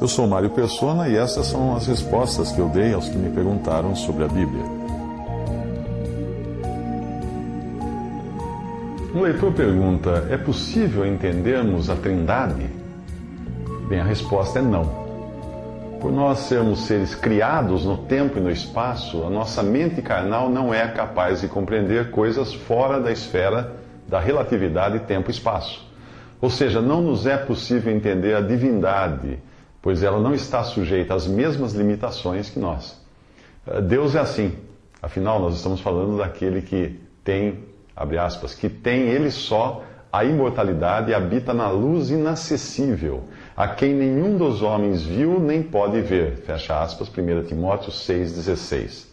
Eu sou Mário Persona e essas são as respostas que eu dei aos que me perguntaram sobre a Bíblia. Um leitor pergunta: é possível entendermos a Trindade? Bem, a resposta é não. Por nós sermos seres criados no tempo e no espaço, a nossa mente carnal não é capaz de compreender coisas fora da esfera da relatividade tempo-espaço. Ou seja, não nos é possível entender a divindade pois ela não está sujeita às mesmas limitações que nós. Eh, Deus é assim. Afinal, nós estamos falando daquele que tem, abre aspas, que tem ele só a imortalidade e habita na luz inacessível, a quem nenhum dos homens viu nem pode ver. Fecha aspas, 1 Timóteo 6,16.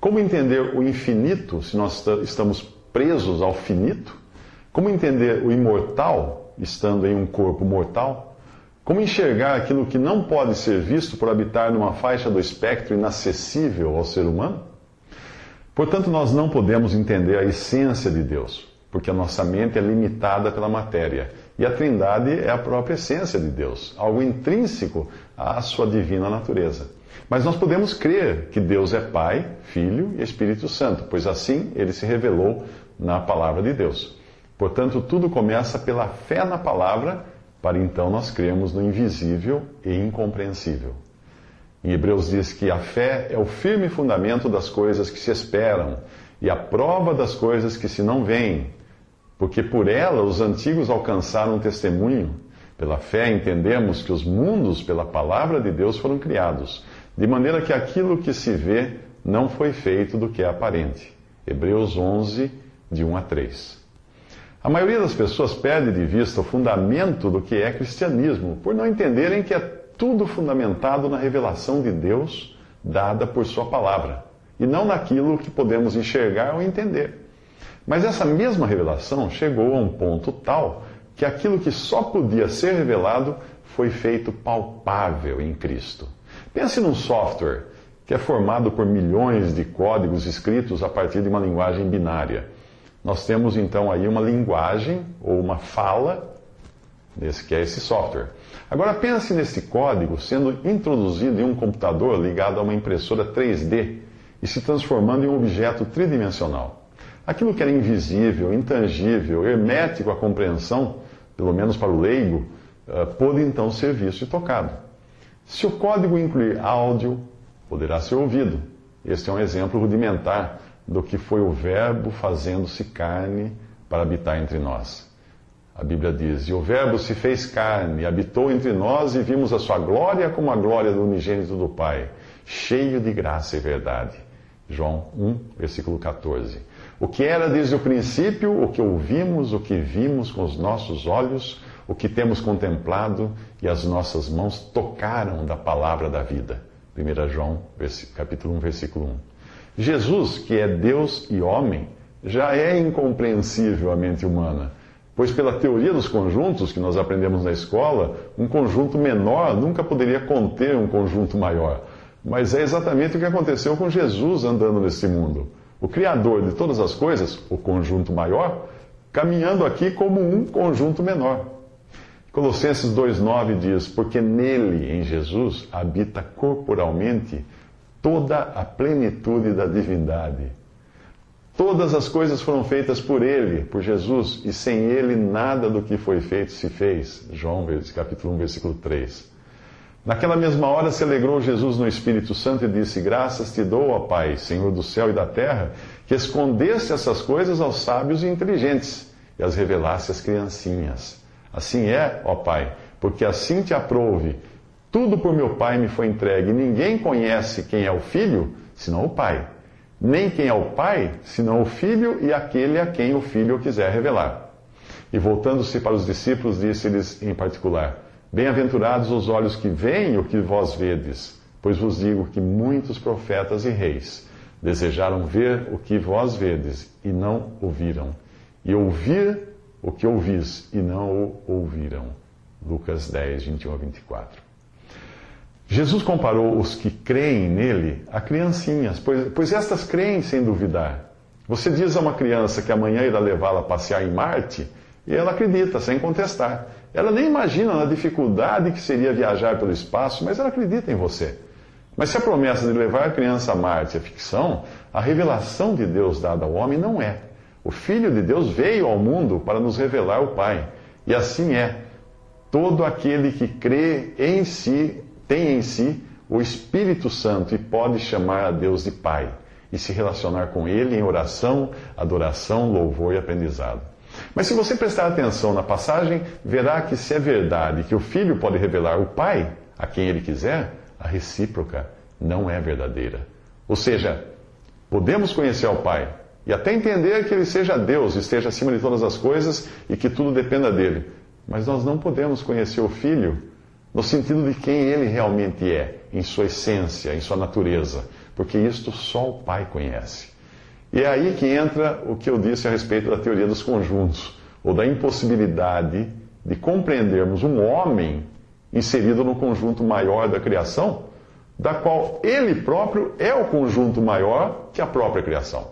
Como entender o infinito se nós estamos presos ao finito? Como entender o imortal estando em um corpo mortal? Como enxergar aquilo que não pode ser visto por habitar numa faixa do espectro inacessível ao ser humano? Portanto, nós não podemos entender a essência de Deus, porque a nossa mente é limitada pela matéria. E a Trindade é a própria essência de Deus, algo intrínseco à sua divina natureza. Mas nós podemos crer que Deus é Pai, Filho e Espírito Santo, pois assim ele se revelou na palavra de Deus. Portanto, tudo começa pela fé na palavra para então nós cremos no invisível e incompreensível. Em Hebreus diz que a fé é o firme fundamento das coisas que se esperam e a prova das coisas que se não veem, porque por ela os antigos alcançaram testemunho. Pela fé entendemos que os mundos, pela palavra de Deus, foram criados, de maneira que aquilo que se vê não foi feito do que é aparente. Hebreus 11, de 1 a 3. A maioria das pessoas perde de vista o fundamento do que é cristianismo, por não entenderem que é tudo fundamentado na revelação de Deus dada por Sua palavra, e não naquilo que podemos enxergar ou entender. Mas essa mesma revelação chegou a um ponto tal que aquilo que só podia ser revelado foi feito palpável em Cristo. Pense num software que é formado por milhões de códigos escritos a partir de uma linguagem binária. Nós temos então aí uma linguagem ou uma fala, desse, que é esse software. Agora pense nesse código sendo introduzido em um computador ligado a uma impressora 3D e se transformando em um objeto tridimensional. Aquilo que era invisível, intangível, hermético à compreensão, pelo menos para o leigo, eh, pôde então ser visto e tocado. Se o código incluir áudio, poderá ser ouvido. Este é um exemplo rudimentar do que foi o Verbo fazendo-se carne para habitar entre nós. A Bíblia diz: E o Verbo se fez carne, habitou entre nós e vimos a sua glória como a glória do unigênito do Pai, cheio de graça e verdade. João 1, versículo 14. O que era desde o princípio, o que ouvimos, o que vimos com os nossos olhos, o que temos contemplado e as nossas mãos tocaram da palavra da vida. 1 João, capítulo 1, versículo 1. Jesus, que é Deus e homem, já é incompreensível à mente humana, pois, pela teoria dos conjuntos que nós aprendemos na escola, um conjunto menor nunca poderia conter um conjunto maior. Mas é exatamente o que aconteceu com Jesus andando nesse mundo. O Criador de todas as coisas, o conjunto maior, caminhando aqui como um conjunto menor. Colossenses 2,9 diz: Porque nele, em Jesus, habita corporalmente toda a plenitude da divindade. Todas as coisas foram feitas por Ele, por Jesus, e sem Ele nada do que foi feito se fez. João, capítulo 1, versículo 3. Naquela mesma hora se alegrou Jesus no Espírito Santo e disse: Graças te dou, ó Pai, Senhor do céu e da terra, que escondeste essas coisas aos sábios e inteligentes e as revelaste às criancinhas. Assim é, ó Pai, porque assim te aprouve tudo por meu Pai me foi entregue. Ninguém conhece quem é o Filho, senão o Pai. Nem quem é o Pai, senão o Filho e aquele a quem o Filho quiser revelar. E voltando-se para os discípulos, disse-lhes em particular: Bem-aventurados os olhos que veem o que vós vedes, pois vos digo que muitos profetas e reis desejaram ver o que vós vedes e não ouviram, e ouvir o que ouvis e não o ouviram. Lucas 10, 21 a 24. Jesus comparou os que creem nele a criancinhas, pois, pois estas creem sem duvidar. Você diz a uma criança que amanhã irá levá-la a passear em Marte, e ela acredita, sem contestar. Ela nem imagina na dificuldade que seria viajar pelo espaço, mas ela acredita em você. Mas se a promessa de levar a criança a Marte é ficção, a revelação de Deus dada ao homem não é. O Filho de Deus veio ao mundo para nos revelar o Pai. E assim é. Todo aquele que crê em si, tem em si o Espírito Santo e pode chamar a Deus de Pai e se relacionar com Ele em oração, adoração, louvor e aprendizado. Mas se você prestar atenção na passagem, verá que se é verdade que o Filho pode revelar o Pai a quem ele quiser, a recíproca não é verdadeira. Ou seja, podemos conhecer ao Pai e até entender que Ele seja Deus, esteja acima de todas as coisas e que tudo dependa dele. Mas nós não podemos conhecer o Filho no sentido de quem Ele realmente é, em sua essência, em sua natureza, porque isto só o Pai conhece. E é aí que entra o que eu disse a respeito da teoria dos conjuntos, ou da impossibilidade de compreendermos um homem inserido no conjunto maior da criação, da qual ele próprio é o conjunto maior que a própria criação.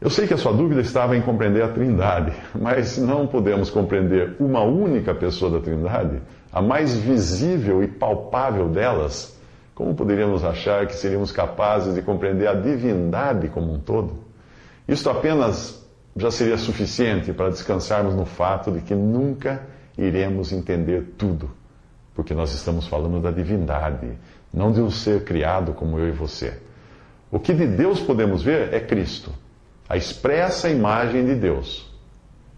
Eu sei que a sua dúvida estava em compreender a Trindade, mas não podemos compreender uma única pessoa da Trindade, a mais visível e palpável delas. Como poderíamos achar que seríamos capazes de compreender a divindade como um todo? Isto apenas já seria suficiente para descansarmos no fato de que nunca iremos entender tudo, porque nós estamos falando da divindade, não de um ser criado como eu e você. O que de Deus podemos ver é Cristo, a expressa imagem de Deus.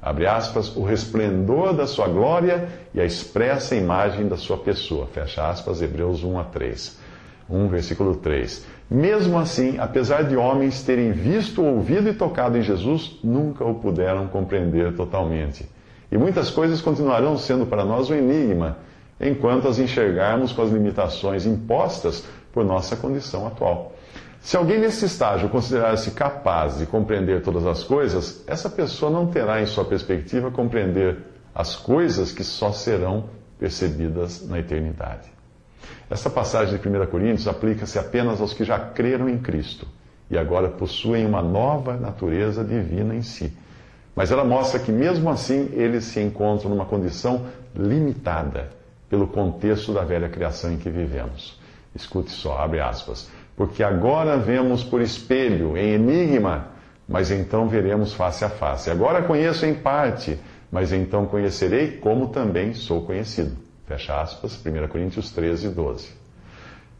Abre aspas, o resplendor da sua glória e a expressa imagem da sua pessoa. Fecha aspas, Hebreus 1 a 3. 1, versículo 3. Mesmo assim, apesar de homens terem visto, ouvido e tocado em Jesus, nunca o puderam compreender totalmente. E muitas coisas continuarão sendo para nós um enigma, enquanto as enxergarmos com as limitações impostas por nossa condição atual. Se alguém nesse estágio considerar-se capaz de compreender todas as coisas, essa pessoa não terá em sua perspectiva compreender as coisas que só serão percebidas na eternidade. Esta passagem de 1 Coríntios aplica-se apenas aos que já creram em Cristo e agora possuem uma nova natureza divina em si mas ela mostra que, mesmo assim, eles se encontram numa condição limitada pelo contexto da velha criação em que vivemos. Escute só, abre aspas. Porque agora vemos por espelho, em enigma, mas então veremos face a face. Agora conheço em parte, mas então conhecerei como também sou conhecido. Fecha aspas, 1 Coríntios 13, 12.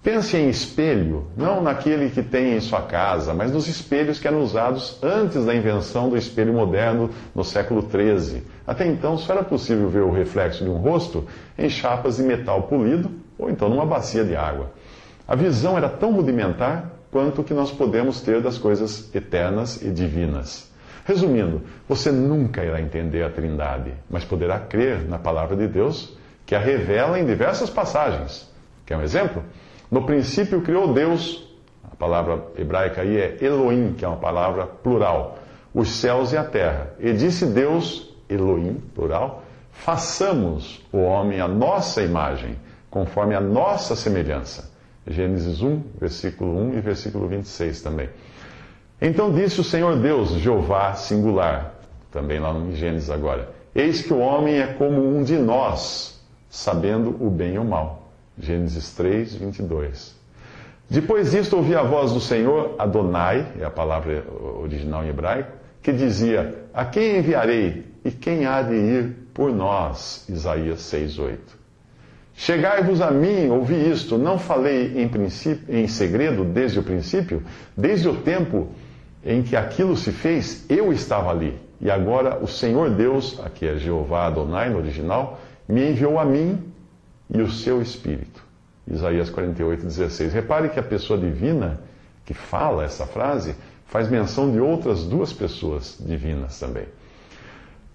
Pense em espelho, não naquele que tem em sua casa, mas nos espelhos que eram usados antes da invenção do espelho moderno no século XIII. Até então só era possível ver o reflexo de um rosto em chapas de metal polido ou então numa bacia de água. A visão era tão rudimentar quanto o que nós podemos ter das coisas eternas e divinas. Resumindo, você nunca irá entender a Trindade, mas poderá crer na palavra de Deus que a revela em diversas passagens. Quer um exemplo? No princípio criou Deus, a palavra hebraica aí é Elohim, que é uma palavra plural, os céus e a terra. E disse Deus, Elohim, plural, façamos o homem à nossa imagem, conforme a nossa semelhança. Gênesis 1, versículo 1 e versículo 26 também. Então disse o Senhor Deus, Jeová singular, também lá em Gênesis agora: Eis que o homem é como um de nós, sabendo o bem e o mal. Gênesis 3, 22. Depois disto ouvi a voz do Senhor, Adonai, é a palavra original em hebraico, que dizia: A quem enviarei e quem há de ir por nós? Isaías 6, 8. Chegai-vos a mim, ouvi isto, não falei em, princípio, em segredo desde o princípio, desde o tempo em que aquilo se fez, eu estava ali. E agora o Senhor Deus, aqui é Jeová Adonai no original, me enviou a mim e o seu espírito. Isaías 48, 16. Repare que a pessoa divina que fala essa frase faz menção de outras duas pessoas divinas também.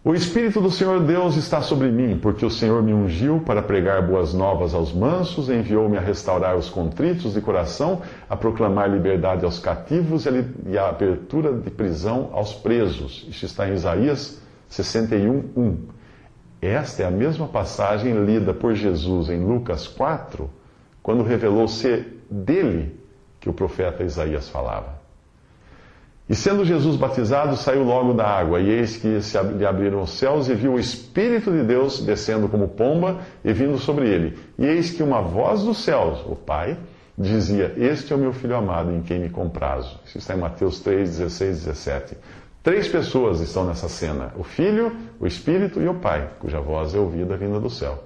O Espírito do Senhor Deus está sobre mim, porque o Senhor me ungiu para pregar boas novas aos mansos, enviou-me a restaurar os contritos de coração, a proclamar liberdade aos cativos e a abertura de prisão aos presos. Isto está em Isaías 61, 1. Esta é a mesma passagem lida por Jesus em Lucas 4, quando revelou ser dele que o profeta Isaías falava. E sendo Jesus batizado, saiu logo da água, e eis que se lhe abriram os céus, e viu o Espírito de Deus descendo como pomba e vindo sobre ele. E eis que uma voz dos céus, o Pai, dizia: Este é o meu filho amado, em quem me comprazo. Isso está em Mateus 3, 16, 17. Três pessoas estão nessa cena: o Filho, o Espírito e o Pai, cuja voz é ouvida vinda do céu.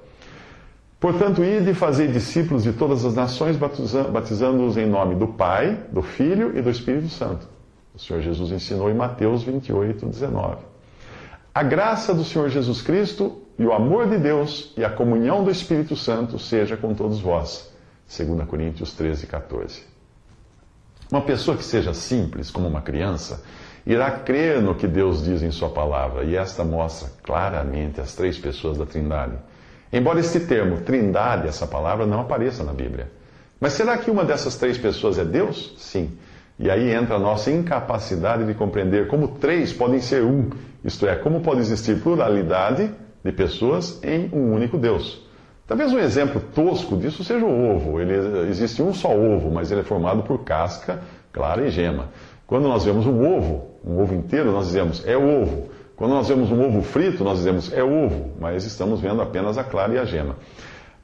Portanto, ide e fazei discípulos de todas as nações, batizando-os em nome do Pai, do Filho e do Espírito Santo o Senhor Jesus ensinou em Mateus 28, 19. A graça do Senhor Jesus Cristo e o amor de Deus e a comunhão do Espírito Santo seja com todos vós. 2 Coríntios 13, 14. Uma pessoa que seja simples, como uma criança, irá crer no que Deus diz em Sua palavra, e esta mostra claramente as três pessoas da Trindade. Embora este termo, Trindade, essa palavra, não apareça na Bíblia. Mas será que uma dessas três pessoas é Deus? Sim. E aí entra a nossa incapacidade de compreender como três podem ser um, isto é, como pode existir pluralidade de pessoas em um único Deus. Talvez um exemplo tosco disso seja o ovo. Ele, existe um só ovo, mas ele é formado por casca, clara e gema. Quando nós vemos um ovo, um ovo inteiro, nós dizemos é ovo. Quando nós vemos um ovo frito, nós dizemos é ovo, mas estamos vendo apenas a clara e a gema.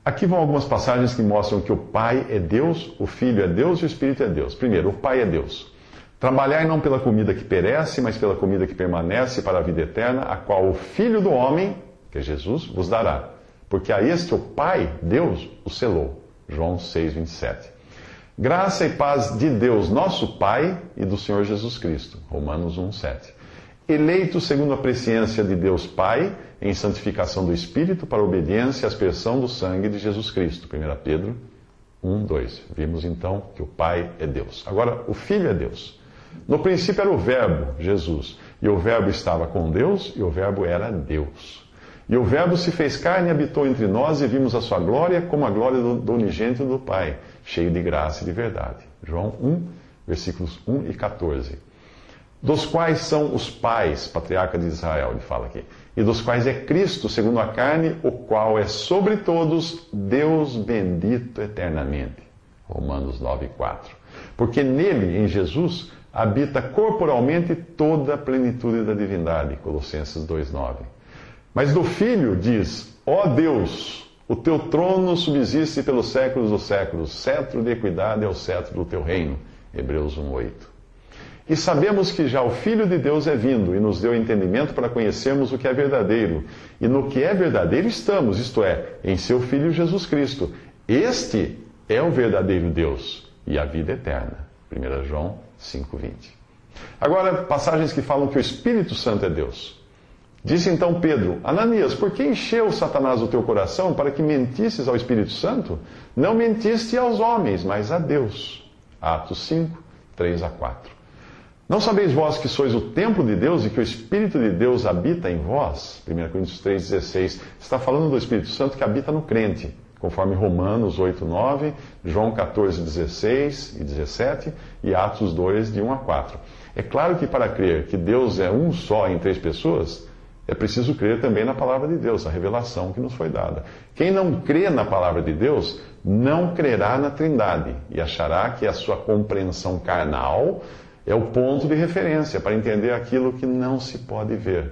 Aqui vão algumas passagens que mostram que o Pai é Deus, o Filho é Deus e o Espírito é Deus. Primeiro, o Pai é Deus. Trabalhai não pela comida que perece, mas pela comida que permanece para a vida eterna, a qual o Filho do homem, que é Jesus, vos dará. Porque a este o Pai, Deus, o selou. João 6, 27. Graça e paz de Deus, nosso Pai, e do Senhor Jesus Cristo. Romanos 1, 7 eleito segundo a presciência de Deus Pai, em santificação do Espírito, para obediência e aspersão do sangue de Jesus Cristo. 1 Pedro 1, 2. Vimos então que o Pai é Deus. Agora, o Filho é Deus. No princípio era o Verbo, Jesus, e o Verbo estava com Deus, e o Verbo era Deus. E o Verbo se fez carne e habitou entre nós, e vimos a sua glória como a glória do, do unigênito do Pai, cheio de graça e de verdade. João 1, versículos 1 e 14 dos quais são os pais, patriarca de Israel, ele fala aqui, e dos quais é Cristo, segundo a carne, o qual é sobre todos Deus bendito eternamente. Romanos 9, 4. Porque nele, em Jesus, habita corporalmente toda a plenitude da divindade. Colossenses 2, 9. Mas do Filho diz: Ó Deus, o teu trono subsiste pelos séculos dos séculos, cetro de equidade é o cetro do teu reino. Hebreus 1, 8. E sabemos que já o Filho de Deus é vindo e nos deu entendimento para conhecermos o que é verdadeiro. E no que é verdadeiro estamos, isto é, em seu Filho Jesus Cristo. Este é o verdadeiro Deus e a vida eterna. 1 João 5,20. Agora, passagens que falam que o Espírito Santo é Deus. Disse então Pedro: Ananias, por que encheu Satanás o teu coração para que mentisses ao Espírito Santo? Não mentiste aos homens, mas a Deus. Atos 5, 3 a 4. Não sabeis vós que sois o templo de Deus e que o Espírito de Deus habita em vós? 1 Coríntios 3,16. Está falando do Espírito Santo que habita no crente, conforme Romanos 8, 9, João 14, 16 e 17 e Atos 2, de 1 a 4. É claro que para crer que Deus é um só em três pessoas, é preciso crer também na palavra de Deus, a revelação que nos foi dada. Quem não crê na palavra de Deus, não crerá na Trindade e achará que a sua compreensão carnal é o ponto de referência para entender aquilo que não se pode ver.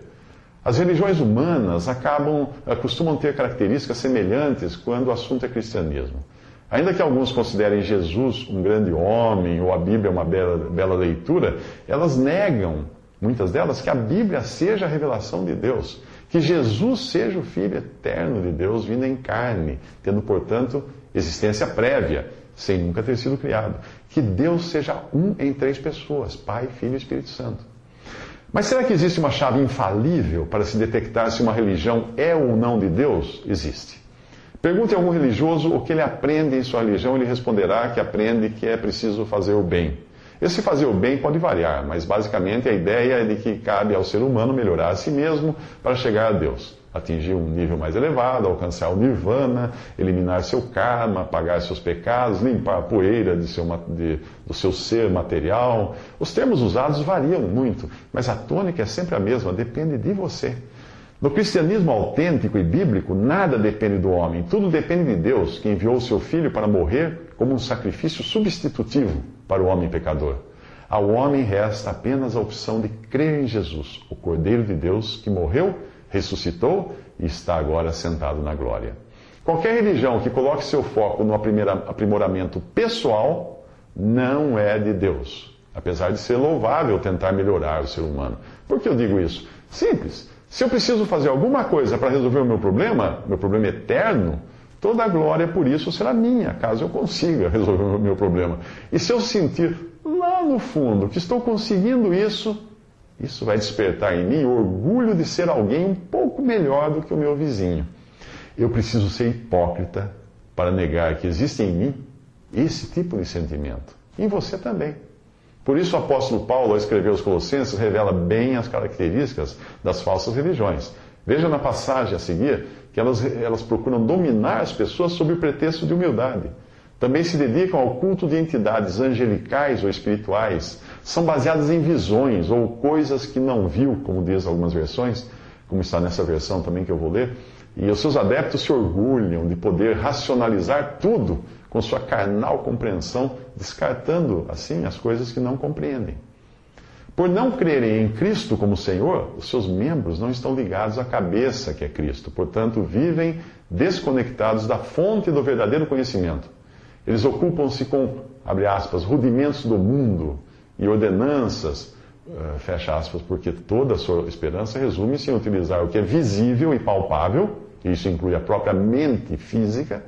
As religiões humanas acabam, eh, costumam ter características semelhantes quando o assunto é cristianismo. Ainda que alguns considerem Jesus um grande homem ou a Bíblia uma bela, bela leitura, elas negam, muitas delas, que a Bíblia seja a revelação de Deus, que Jesus seja o Filho eterno de Deus vindo em carne, tendo, portanto, existência prévia sem nunca ter sido criado. Que Deus seja um em três pessoas: Pai, Filho e Espírito Santo. Mas será que existe uma chave infalível para se detectar se uma religião é ou não de Deus? Existe. Pergunte a algum religioso o que ele aprende em sua religião, ele responderá que aprende que é preciso fazer o bem. Esse fazer o bem pode variar, mas basicamente a ideia é de que cabe ao ser humano melhorar a si mesmo para chegar a Deus atingir um nível mais elevado, alcançar o nirvana, eliminar seu karma, apagar seus pecados, limpar a poeira de seu, de, do seu ser material. Os termos usados variam muito, mas a tônica é sempre a mesma, depende de você. No cristianismo autêntico e bíblico, nada depende do homem, tudo depende de Deus, que enviou o seu filho para morrer como um sacrifício substitutivo para o homem pecador. Ao homem resta apenas a opção de crer em Jesus, o Cordeiro de Deus que morreu, ressuscitou e está agora sentado na glória. Qualquer religião que coloque seu foco no aprimoramento pessoal não é de Deus, apesar de ser louvável tentar melhorar o ser humano. Por que eu digo isso? Simples. Se eu preciso fazer alguma coisa para resolver o meu problema, meu problema eterno, toda a glória por isso será minha, caso eu consiga resolver o meu problema. E se eu sentir lá no fundo que estou conseguindo isso, isso vai despertar em mim o orgulho de ser alguém um pouco melhor do que o meu vizinho. Eu preciso ser hipócrita para negar que existe em mim esse tipo de sentimento. Em você também. Por isso o apóstolo Paulo, ao escrever aos Colossenses, revela bem as características das falsas religiões. Veja na passagem a seguir que elas, elas procuram dominar as pessoas sob o pretexto de humildade. Também se dedicam ao culto de entidades angelicais ou espirituais. São baseadas em visões ou coisas que não viu, como diz algumas versões, como está nessa versão também que eu vou ler. E os seus adeptos se orgulham de poder racionalizar tudo com sua carnal compreensão, descartando assim as coisas que não compreendem. Por não crerem em Cristo como Senhor, os seus membros não estão ligados à cabeça que é Cristo, portanto, vivem desconectados da fonte do verdadeiro conhecimento. Eles ocupam-se com, abre aspas, rudimentos do mundo e ordenanças, uh, fecha aspas, porque toda a sua esperança resume-se em utilizar o que é visível e palpável, e isso inclui a própria mente física,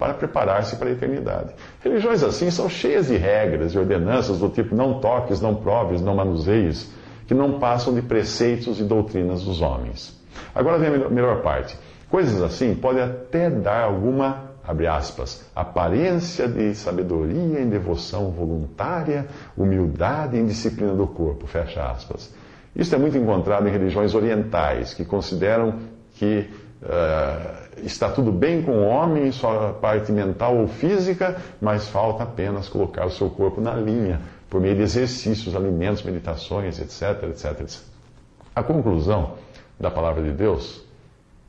para preparar-se para a eternidade. Religiões assim são cheias de regras e ordenanças do tipo não toques, não proves, não manuseies, que não passam de preceitos e doutrinas dos homens. Agora vem a melhor parte. Coisas assim podem até dar alguma, abre aspas, aparência de sabedoria em devoção voluntária, humildade em disciplina do corpo, fecha aspas. Isso é muito encontrado em religiões orientais, que consideram que Uh, está tudo bem com o homem, sua parte mental ou física, mas falta apenas colocar o seu corpo na linha, por meio de exercícios, alimentos, meditações, etc, etc, etc. A conclusão da palavra de Deus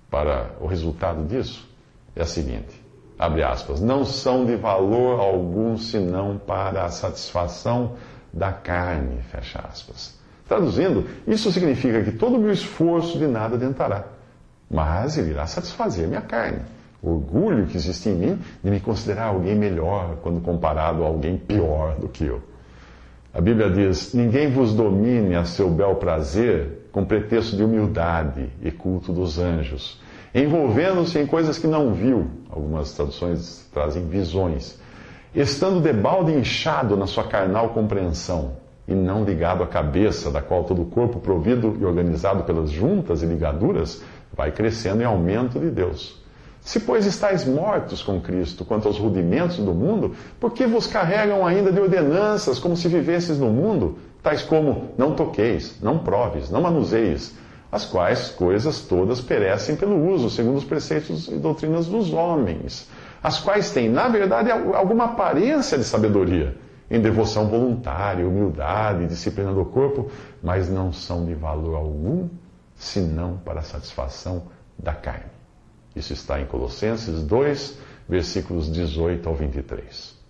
para o resultado disso é a seguinte: abre aspas, não são de valor algum senão para a satisfação da carne, fecha aspas. Traduzindo, isso significa que todo o meu esforço de nada adiantará mas ele irá satisfazer minha carne. O orgulho que existe em mim de me considerar alguém melhor quando comparado a alguém pior do que eu. A Bíblia diz: Ninguém vos domine a seu bel prazer com pretexto de humildade e culto dos anjos, envolvendo-se em coisas que não viu. Algumas traduções trazem visões. Estando debalde inchado na sua carnal compreensão, e não ligado à cabeça, da qual todo o corpo, provido e organizado pelas juntas e ligaduras, vai crescendo em aumento de Deus. Se, pois, estáis mortos com Cristo quanto aos rudimentos do mundo, por que vos carregam ainda de ordenanças como se vivesses no mundo, tais como não toqueis, não proves, não manuseis, as quais coisas todas perecem pelo uso, segundo os preceitos e doutrinas dos homens, as quais têm, na verdade, alguma aparência de sabedoria, em devoção voluntária, humildade, disciplina do corpo, mas não são de valor algum senão para a satisfação da carne. Isso está em Colossenses 2, versículos 18 ao 23.